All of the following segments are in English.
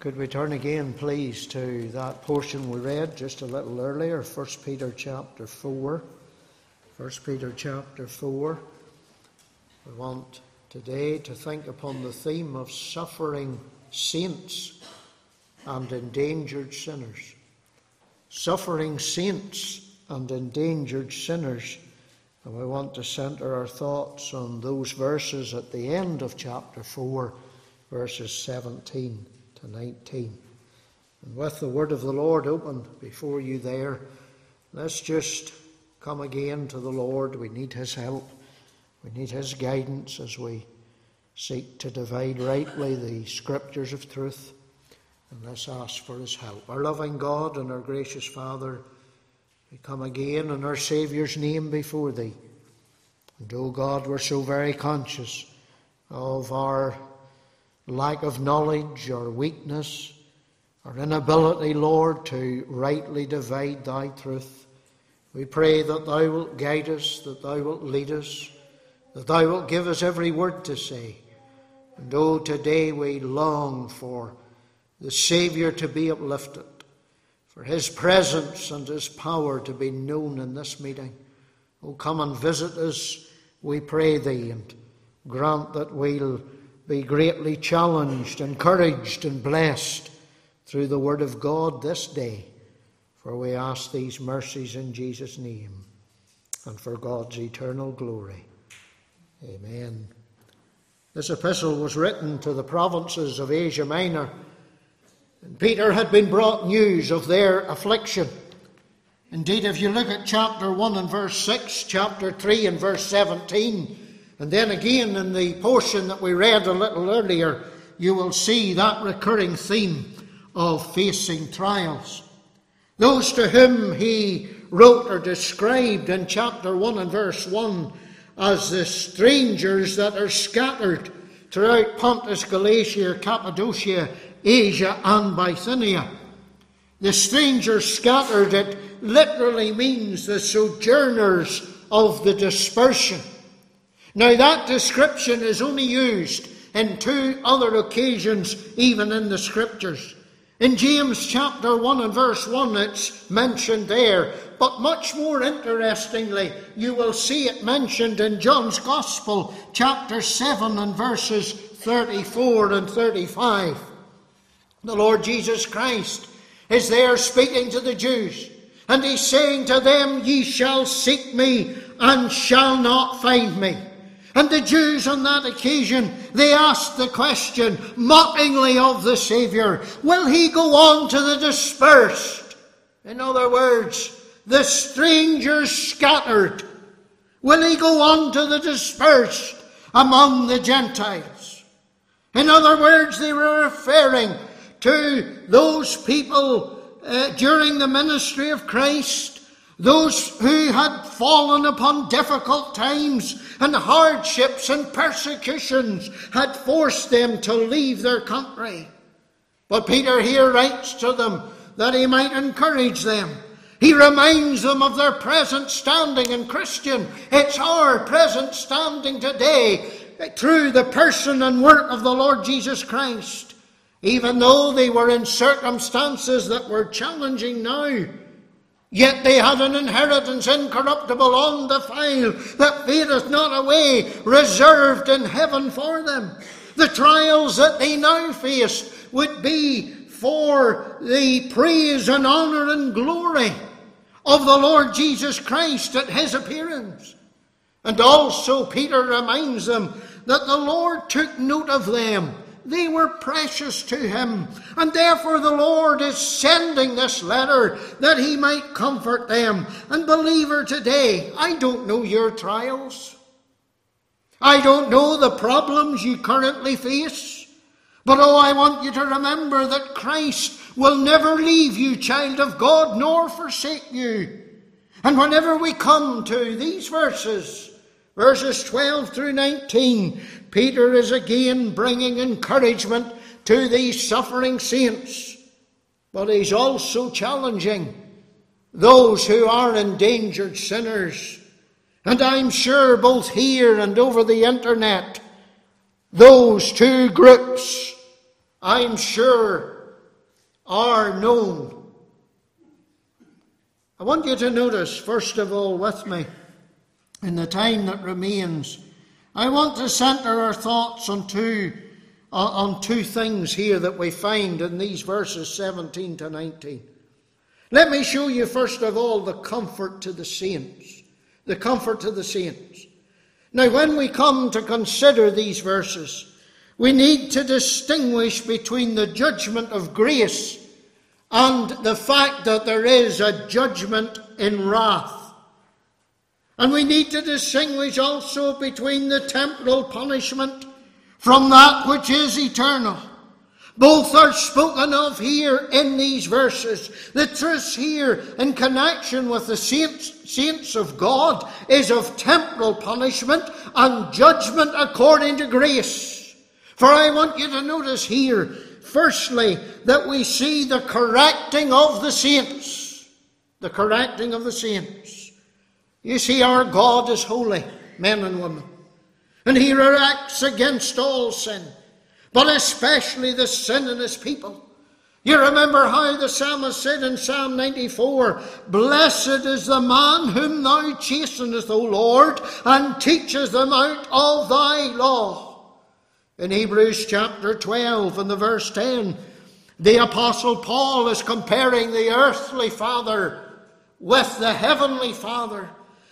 Could we turn again, please, to that portion we read just a little earlier, 1 Peter chapter 4. 1 Peter chapter 4. We want today to think upon the theme of suffering saints and endangered sinners. Suffering saints and endangered sinners. And we want to centre our thoughts on those verses at the end of chapter 4, verses 17 to 19. And with the word of the Lord open before you there, let's just come again to the Lord. We need His help. We need His guidance as we seek to divide rightly the scriptures of truth. And let's ask for His help. Our loving God and our gracious Father, we come again in our Saviour's name before Thee. And, O oh God, we're so very conscious of our lack of knowledge or weakness, or inability, Lord, to rightly divide thy truth. We pray that thou wilt guide us, that thou wilt lead us, that thou wilt give us every word to say. And oh, today we long for the Saviour to be uplifted, for his presence and his power to be known in this meeting. Oh, come and visit us, we pray thee, and grant that we'll be greatly challenged, encouraged, and blessed through the Word of God this day. For we ask these mercies in Jesus' name and for God's eternal glory. Amen. This epistle was written to the provinces of Asia Minor, and Peter had been brought news of their affliction. Indeed, if you look at chapter 1 and verse 6, chapter 3 and verse 17, and then again in the portion that we read a little earlier, you will see that recurring theme of facing trials. Those to whom he wrote or described in chapter 1 and verse 1 as the strangers that are scattered throughout Pontus, Galatia, Cappadocia, Asia, and Bithynia. The strangers scattered, it literally means the sojourners of the dispersion. Now, that description is only used in two other occasions, even in the scriptures. In James chapter 1 and verse 1, it's mentioned there. But much more interestingly, you will see it mentioned in John's Gospel, chapter 7 and verses 34 and 35. The Lord Jesus Christ is there speaking to the Jews, and he's saying to them, Ye shall seek me and shall not find me. And the Jews on that occasion, they asked the question mockingly of the Saviour, will he go on to the dispersed? In other words, the strangers scattered. Will he go on to the dispersed among the Gentiles? In other words, they were referring to those people uh, during the ministry of Christ those who had fallen upon difficult times and hardships and persecutions had forced them to leave their country. But Peter here writes to them that he might encourage them. He reminds them of their present standing in Christian. It's our present standing today through the person and work of the Lord Jesus Christ. Even though they were in circumstances that were challenging now, Yet they had an inheritance incorruptible, undefiled, that fadeth not away, reserved in heaven for them. The trials that they now face would be for the praise and honour and glory of the Lord Jesus Christ at his appearance. And also, Peter reminds them that the Lord took note of them they were precious to him. And therefore the Lord is sending this letter that he might comfort them. And believer today, I don't know your trials. I don't know the problems you currently face. But oh, I want you to remember that Christ will never leave you, child of God, nor forsake you. And whenever we come to these verses, verses 12 through 19, Peter is again bringing encouragement to these suffering saints, but he's also challenging those who are endangered sinners. And I'm sure both here and over the internet, those two groups, I'm sure, are known. I want you to notice, first of all, with me, in the time that remains, I want to centre our thoughts on two, uh, on two things here that we find in these verses 17 to 19. Let me show you, first of all, the comfort to the saints. The comfort to the saints. Now, when we come to consider these verses, we need to distinguish between the judgment of grace and the fact that there is a judgment in wrath. And we need to distinguish also between the temporal punishment from that which is eternal. Both are spoken of here in these verses. The truth here in connection with the saints, saints of God is of temporal punishment and judgment according to grace. For I want you to notice here, firstly, that we see the correcting of the saints. The correcting of the saints. You see, our God is holy, men and women. And he reacts against all sin but especially the sin in his people. You remember how the psalmist said in Psalm 94 Blessed is the man whom thou chastenest, O Lord, and teachest them out of thy law. In Hebrews chapter 12 and the verse 10, the Apostle Paul is comparing the earthly father with the heavenly father.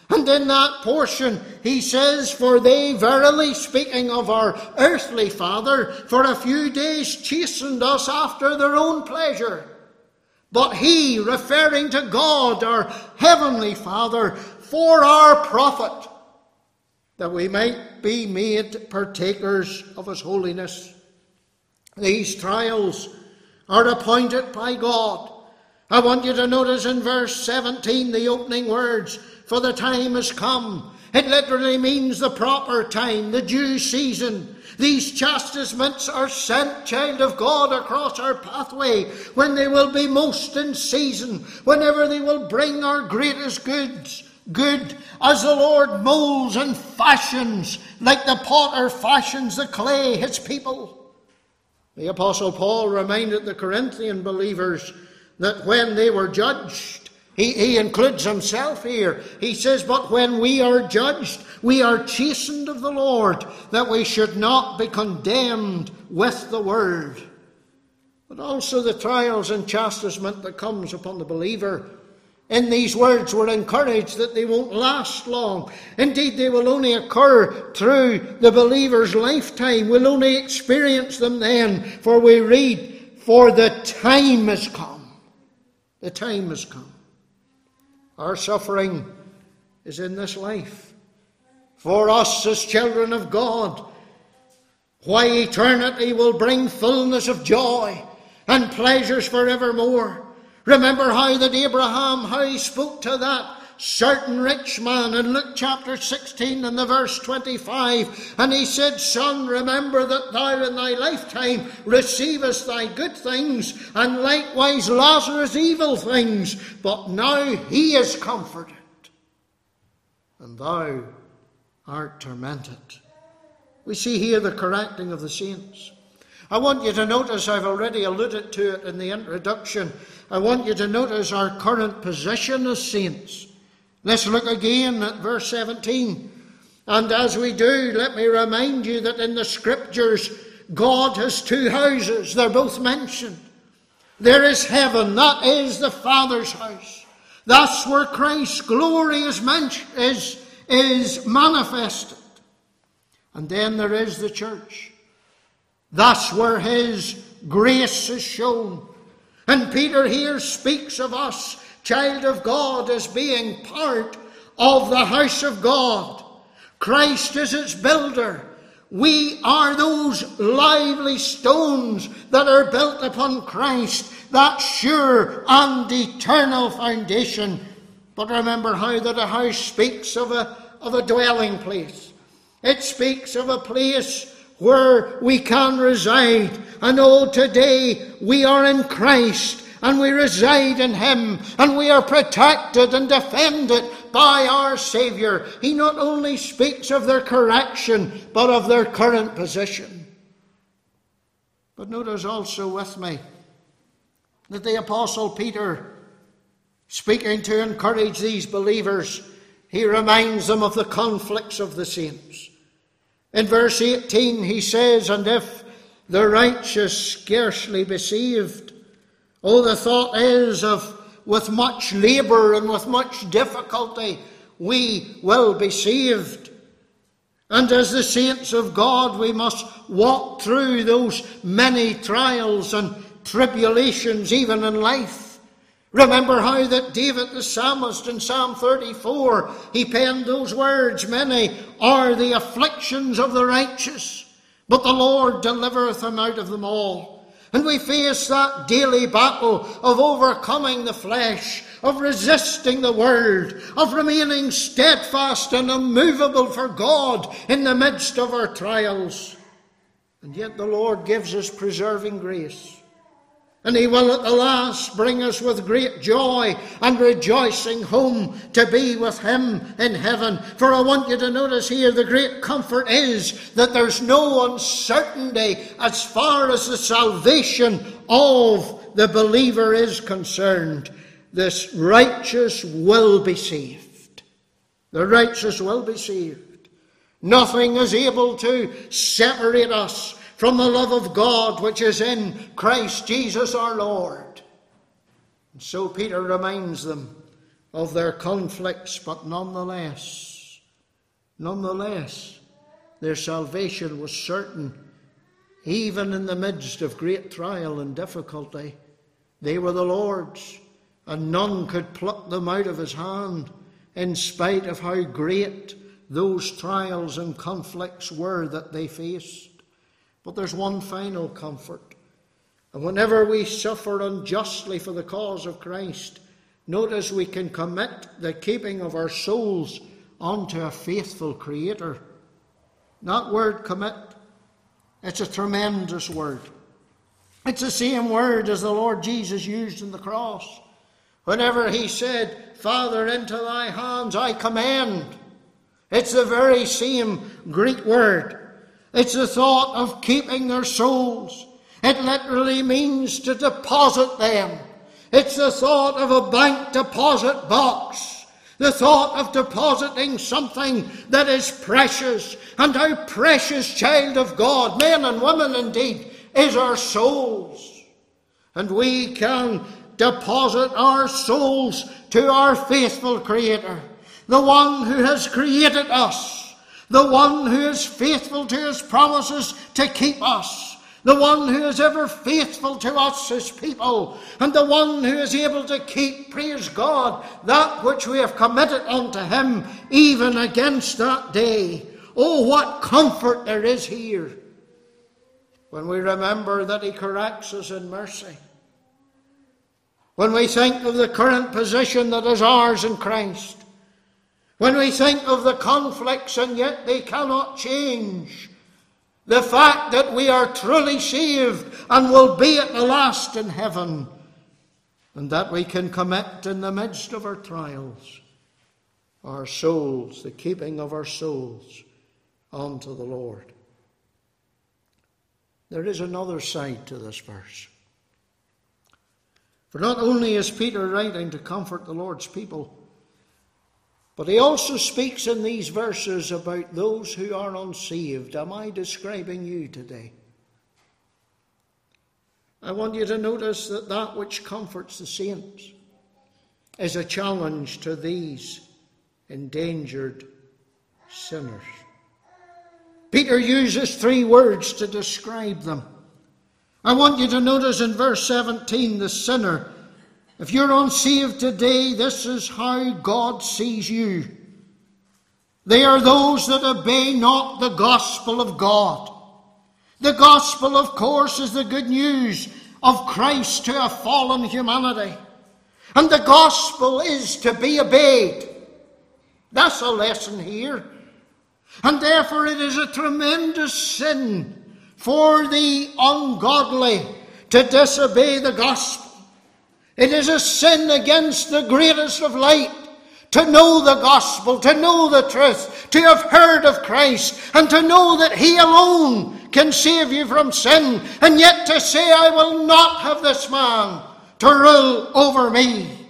And in that portion, he says, For they verily, speaking of our earthly father, for a few days chastened us after their own pleasure. But he, referring to God, our heavenly father, for our profit, that we might be made partakers of his holiness. These trials are appointed by God. I want you to notice in verse 17 the opening words for the time has come. It literally means the proper time, the due season. These chastisements are sent, child of God, across our pathway when they will be most in season, whenever they will bring our greatest goods. Good as the Lord molds and fashions, like the potter fashions the clay, his people. The Apostle Paul reminded the Corinthian believers that when they were judged, he, he includes himself here. He says, But when we are judged, we are chastened of the Lord, that we should not be condemned with the world. But also the trials and chastisement that comes upon the believer. In these words, we're encouraged that they won't last long. Indeed, they will only occur through the believer's lifetime. We'll only experience them then, for we read, For the time has come. The time has come. Our suffering is in this life. For us as children of God, why eternity will bring fullness of joy and pleasures forevermore. Remember how that Abraham, how he spoke to that certain rich man in Luke chapter 16 and the verse 25. And he said, Son, remember that thou in thy lifetime receivest thy good things, and likewise Lazarus evil things. But now he is comforted, and thou art tormented. We see here the correcting of the saints. I want you to notice, I've already alluded to it in the introduction, I want you to notice our current position as saints. Let's look again at verse 17. And as we do, let me remind you that in the scriptures, God has two houses. They're both mentioned. There is heaven, that is the Father's house. That's where Christ's glory is, is, is manifested. And then there is the church. That's where His grace is shown. And Peter here speaks of us child of God, as being part of the house of God. Christ is its builder. We are those lively stones that are built upon Christ, that sure and eternal foundation. But remember how that a house speaks of a, of a dwelling place. It speaks of a place where we can reside. And oh, today we are in Christ and we reside in Him, and we are protected and defended by our Saviour. He not only speaks of their correction, but of their current position. But notice also with me that the Apostle Peter, speaking to encourage these believers, he reminds them of the conflicts of the saints. In verse 18, he says, And if the righteous scarcely be saved, oh, the thought is of with much labour and with much difficulty we will be saved. And as the saints of God, we must walk through those many trials and tribulations, even in life. Remember how that David the psalmist in Psalm 34, he penned those words, Many are the afflictions of the righteous, but the Lord delivereth them out of them all. And we face that daily battle of overcoming the flesh, of resisting the world, of remaining steadfast and immovable for God in the midst of our trials. And yet the Lord gives us preserving grace. And he will at the last bring us with great joy and rejoicing home to be with him in heaven. For I want you to notice here the great comfort is that there's no uncertainty as far as the salvation of the believer is concerned. This righteous will be saved. The righteous will be saved. Nothing is able to separate us from the love of God which is in Christ Jesus our Lord. And so Peter reminds them of their conflicts, but nonetheless, nonetheless, their salvation was certain. Even in the midst of great trial and difficulty, they were the Lord's, and none could pluck them out of his hand, in spite of how great those trials and conflicts were that they faced. But there's one final comfort. And whenever we suffer unjustly for the cause of Christ, notice we can commit the keeping of our souls unto a faithful Creator. That word commit, it's a tremendous word. It's the same word as the Lord Jesus used in the cross. Whenever he said, Father, into thy hands I commend. It's the very same Greek word. It's the thought of keeping their souls. It literally means to deposit them. It's the thought of a bank deposit box. The thought of depositing something that is precious. And how precious, child of God, men and women indeed, is our souls. And we can deposit our souls to our faithful Creator, the one who has created us the one who is faithful to his promises to keep us, the one who is ever faithful to us as people, and the one who is able to keep, praise God, that which we have committed unto him, even against that day. Oh, what comfort there is here when we remember that he corrects us in mercy. When we think of the current position that is ours in Christ, when we think of the conflicts and yet they cannot change, the fact that we are truly saved and will be at the last in heaven, and that we can commit in the midst of our trials our souls, the keeping of our souls, unto the Lord. There is another side to this verse. For not only is Peter writing to comfort the Lord's people, but he also speaks in these verses about those who are unsaved. Am I describing you today? I want you to notice that that which comforts the saints is a challenge to these endangered sinners. Peter uses three words to describe them. I want you to notice in verse 17 the sinner if you're unsaved today, this is how God sees you. They are those that obey not the gospel of God. The gospel, of course, is the good news of Christ to a fallen humanity. And the gospel is to be obeyed. That's a lesson here. And therefore, it is a tremendous sin for the ungodly to disobey the gospel. It is a sin against the greatest of light to know the gospel, to know the truth, to have heard of Christ, and to know that He alone can save you from sin, and yet to say, I will not have this man to rule over me.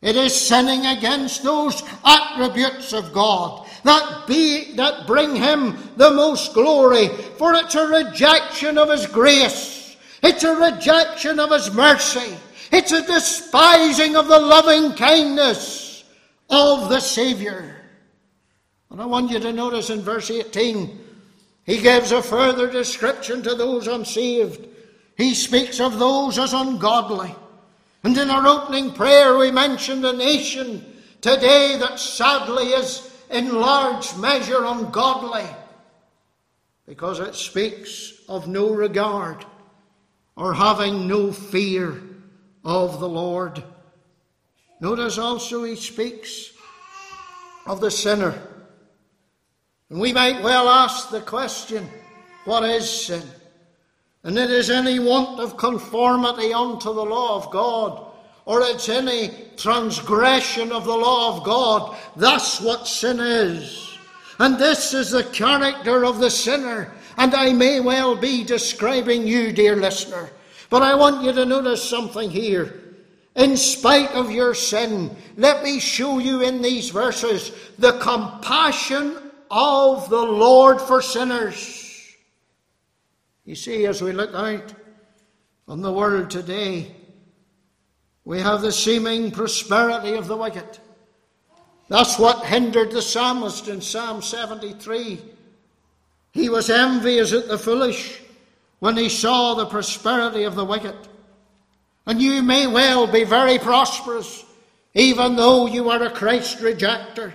It is sinning against those attributes of God that be that bring him the most glory, for it's a rejection of his grace. It's a rejection of his mercy. It's a despising of the loving kindness of the Saviour. And I want you to notice in verse 18, he gives a further description to those unsaved. He speaks of those as ungodly. And in our opening prayer, we mentioned a nation today that sadly is in large measure ungodly because it speaks of no regard or having no fear of the Lord. Notice also he speaks of the sinner. And we might well ask the question what is sin? And it is any want of conformity unto the law of God, or it's any transgression of the law of God. That's what sin is. And this is the character of the sinner. And I may well be describing you, dear listener. But I want you to notice something here. In spite of your sin, let me show you in these verses the compassion of the Lord for sinners. You see, as we look out on the world today, we have the seeming prosperity of the wicked. That's what hindered the psalmist in Psalm 73. He was envious at the foolish when he saw the prosperity of the wicked. And you may well be very prosperous, even though you are a Christ rejecter.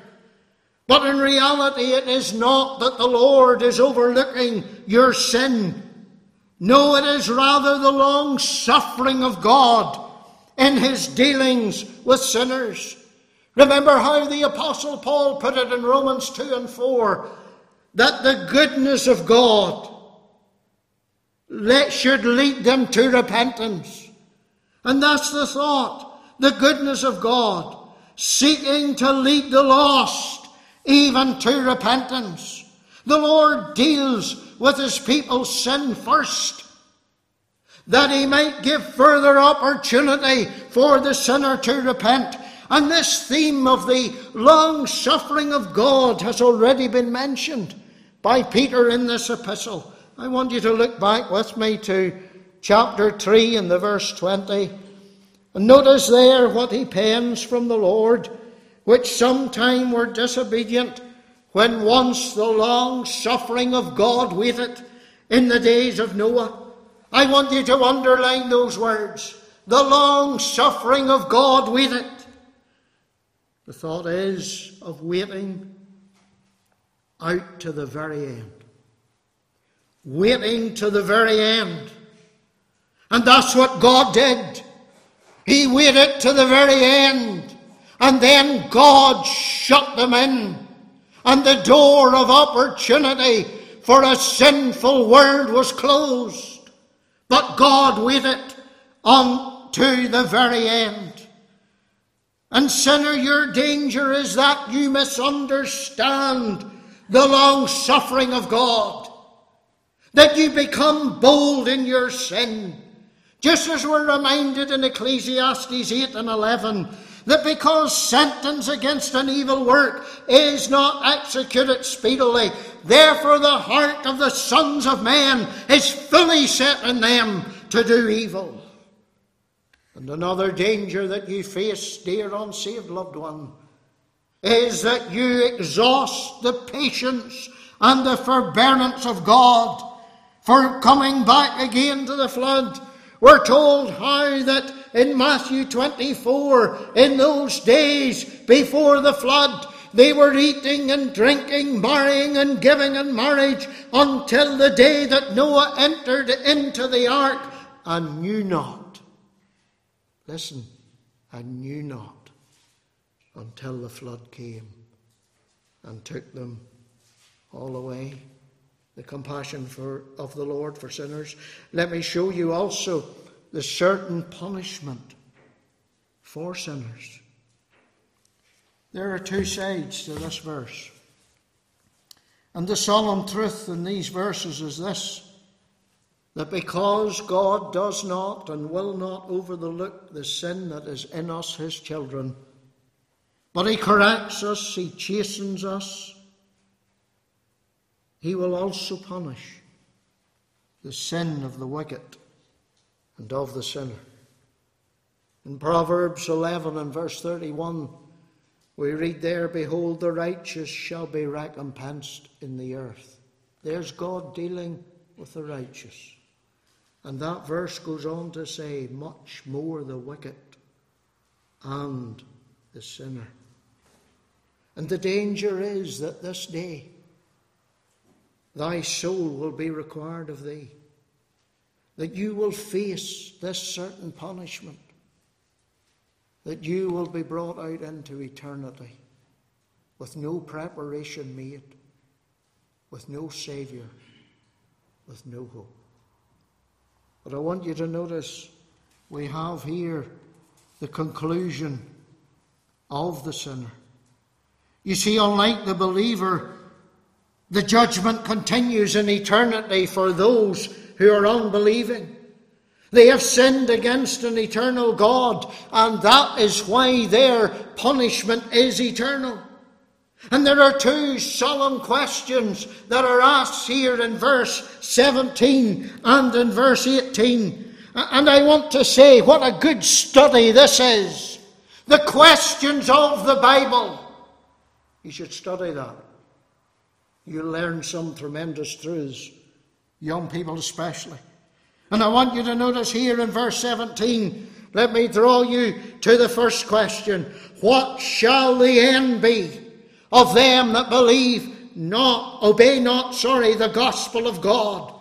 But in reality, it is not that the Lord is overlooking your sin. No, it is rather the long suffering of God in his dealings with sinners. Remember how the Apostle Paul put it in Romans 2 and 4 that the goodness of God let, should lead them to repentance. And that's the thought the goodness of God, seeking to lead the lost even to repentance. The Lord deals with his people's sin first, that he might give further opportunity for the sinner to repent. And this theme of the long suffering of God has already been mentioned by Peter in this epistle. I want you to look back with me to chapter 3 and the verse 20. And notice there what he pens from the Lord, which sometime were disobedient, when once the long suffering of God waited in the days of Noah. I want you to underline those words. The long suffering of God waited. The thought is of waiting out to the very end waiting to the very end. And that's what God did. He waited to the very end. And then God shut them in. And the door of opportunity for a sinful world was closed. But God waited unto the very end. And sinner, your danger is that you misunderstand the long suffering of God that you become bold in your sin. Just as we're reminded in Ecclesiastes 8 and 11 that because sentence against an evil work is not executed speedily, therefore the heart of the sons of men is fully set in them to do evil. And another danger that you face, dear unsaved loved one, is that you exhaust the patience and the forbearance of God for coming back again to the flood. We're told how that in Matthew 24, in those days before the flood, they were eating and drinking, marrying and giving in marriage until the day that Noah entered into the ark and knew not. Listen, and knew not until the flood came and took them all away the compassion for, of the Lord for sinners. Let me show you also the certain punishment for sinners. There are two sides to this verse. And the solemn truth in these verses is this that because God does not and will not overlook the sin that is in us, his children, but he corrects us, he chastens us, he will also punish the sin of the wicked and of the sinner. In Proverbs 11 and verse 31, we read there, Behold, the righteous shall be recompensed in the earth. There's God dealing with the righteous. And that verse goes on to say, much more the wicked and the sinner. And the danger is that this day thy soul will be required of thee, that you will face this certain punishment, that you will be brought out into eternity with no preparation made, with no Saviour, with no hope. But I want you to notice we have here the conclusion of the sinner. You see, unlike the believer, the judgment continues in eternity for those who are unbelieving. They have sinned against an eternal God, and that is why their punishment is eternal. And there are two solemn questions that are asked here in verse 17 and in verse 18. And I want to say what a good study this is. The questions of the Bible. You should study that. You'll learn some tremendous truths, young people especially. And I want you to notice here in verse 17, let me draw you to the first question What shall the end be? of them that believe not, obey not, sorry, the gospel of God.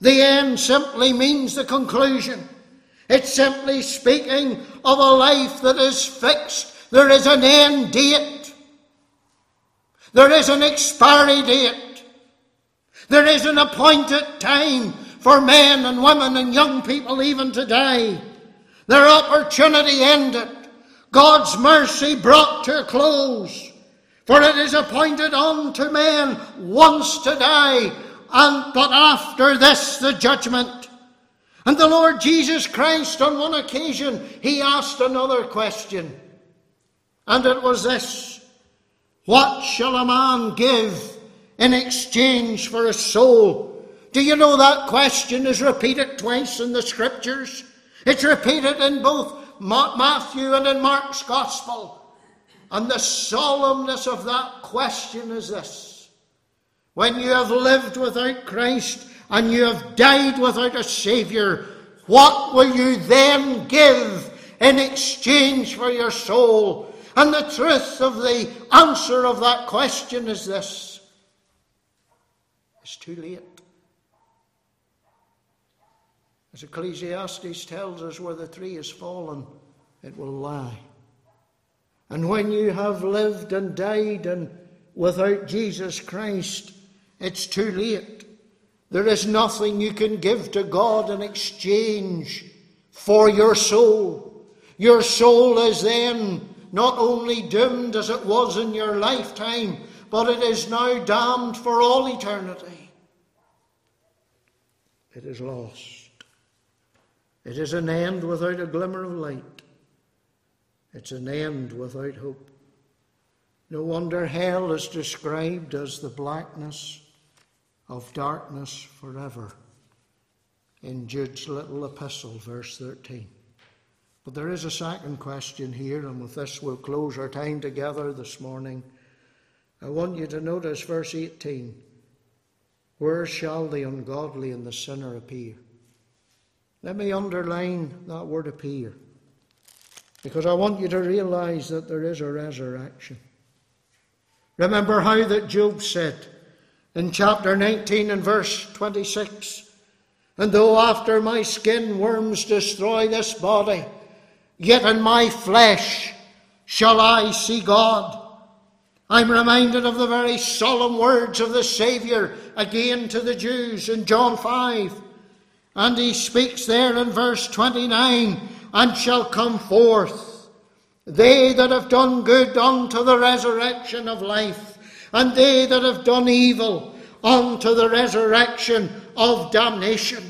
The end simply means the conclusion. It's simply speaking of a life that is fixed. There is an end date. There is an expiry date. There is an appointed time for men and women and young people even today. Their opportunity ended. God's mercy brought to a close. For it is appointed unto men once to die, and but after this the judgment. And the Lord Jesus Christ, on one occasion, he asked another question. And it was this What shall a man give in exchange for a soul? Do you know that question is repeated twice in the scriptures? It's repeated in both Matthew and in Mark's Gospel. And the solemnness of that question is this when you have lived without Christ and you have died without a Saviour, what will you then give in exchange for your soul? And the truth of the answer of that question is this it's too late. As Ecclesiastes tells us, where the tree is fallen, it will lie. And when you have lived and died and without Jesus Christ, it's too late. There is nothing you can give to God in exchange for your soul. Your soul is then not only doomed as it was in your lifetime, but it is now damned for all eternity. It is lost. It is an end without a glimmer of light. It's an end without hope. No wonder hell is described as the blackness of darkness forever in Jude's little epistle, verse 13. But there is a second question here, and with this we'll close our time together this morning. I want you to notice verse 18. Where shall the ungodly and the sinner appear? Let me underline that word appear. Because I want you to realize that there is a resurrection. Remember how that Job said in chapter 19 and verse 26 And though after my skin worms destroy this body, yet in my flesh shall I see God. I'm reminded of the very solemn words of the Saviour again to the Jews in John 5. And he speaks there in verse 29 and shall come forth. They that have done good unto the resurrection of life, and they that have done evil unto the resurrection of damnation.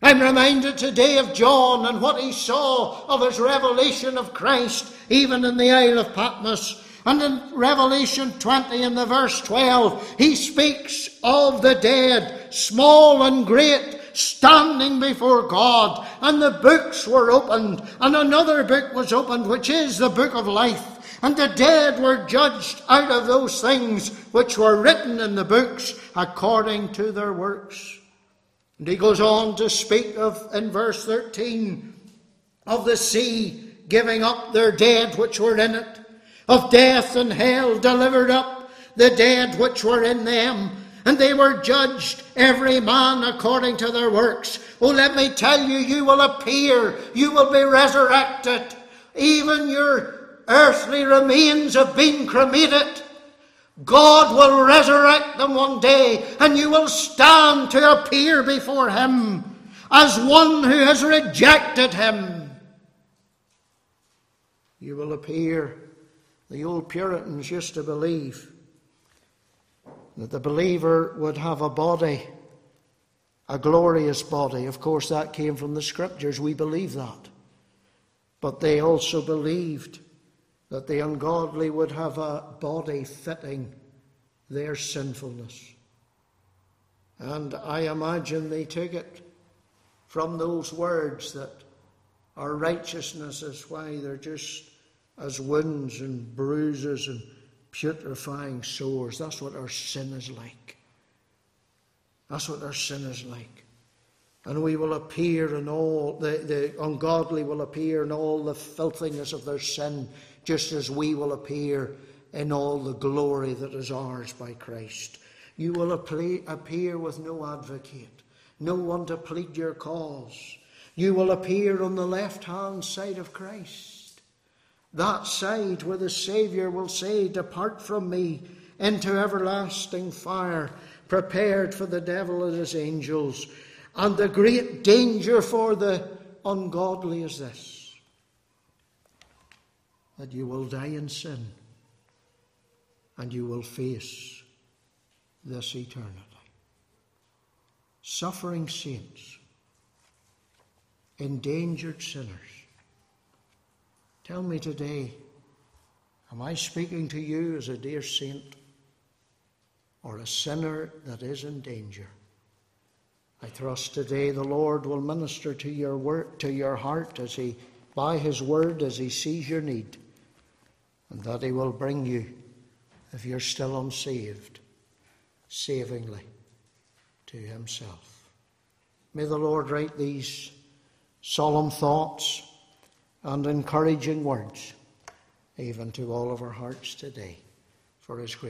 I'm reminded today of John and what he saw of his revelation of Christ, even in the Isle of Patmos. And in Revelation 20, in the verse 12, he speaks of the dead, small and great, standing before God. And the books were opened, and another book was opened, which is the book of life. And the dead were judged out of those things which were written in the books according to their works. And he goes on to speak of, in verse 13, of the sea giving up their dead which were in it, of death and hell delivered up the dead which were in them, and they were judged, every man according to their works. Oh, let me tell you, you will appear, you will be resurrected. Even your earthly remains have been cremated. God will resurrect them one day, and you will stand to appear before Him as one who has rejected Him. You will appear. The old Puritans used to believe that the believer would have a body, a glorious body. Of course, that came from the Scriptures. We believe that. But they also believed that the ungodly would have a body fitting their sinfulness. And I imagine they took it from those words that our righteousness is why they're just as wounds and bruises and putrefying sores. That's what our sin is like. That's what our sin is like. And we will appear in all, the, the ungodly will appear in all the filthiness of their sin just as we will appear in all the glory that is ours by Christ. You will appear with no advocate, no one to plead your cause. You will appear on the left hand side of Christ, that side where the Saviour will say, Depart from me into everlasting fire, prepared for the devil and his angels. And the great danger for the ungodly is this that you will die in sin and you will face this eternity. Suffering saints, endangered sinners. Tell me today, am I speaking to you as a dear saint or a sinner that is in danger? I trust today the Lord will minister to your work, to your heart as he by his word as he sees your need and that He will bring you, if you're still unsaved, savingly to Himself. May the Lord write these solemn thoughts and encouraging words even to all of our hearts today for His great.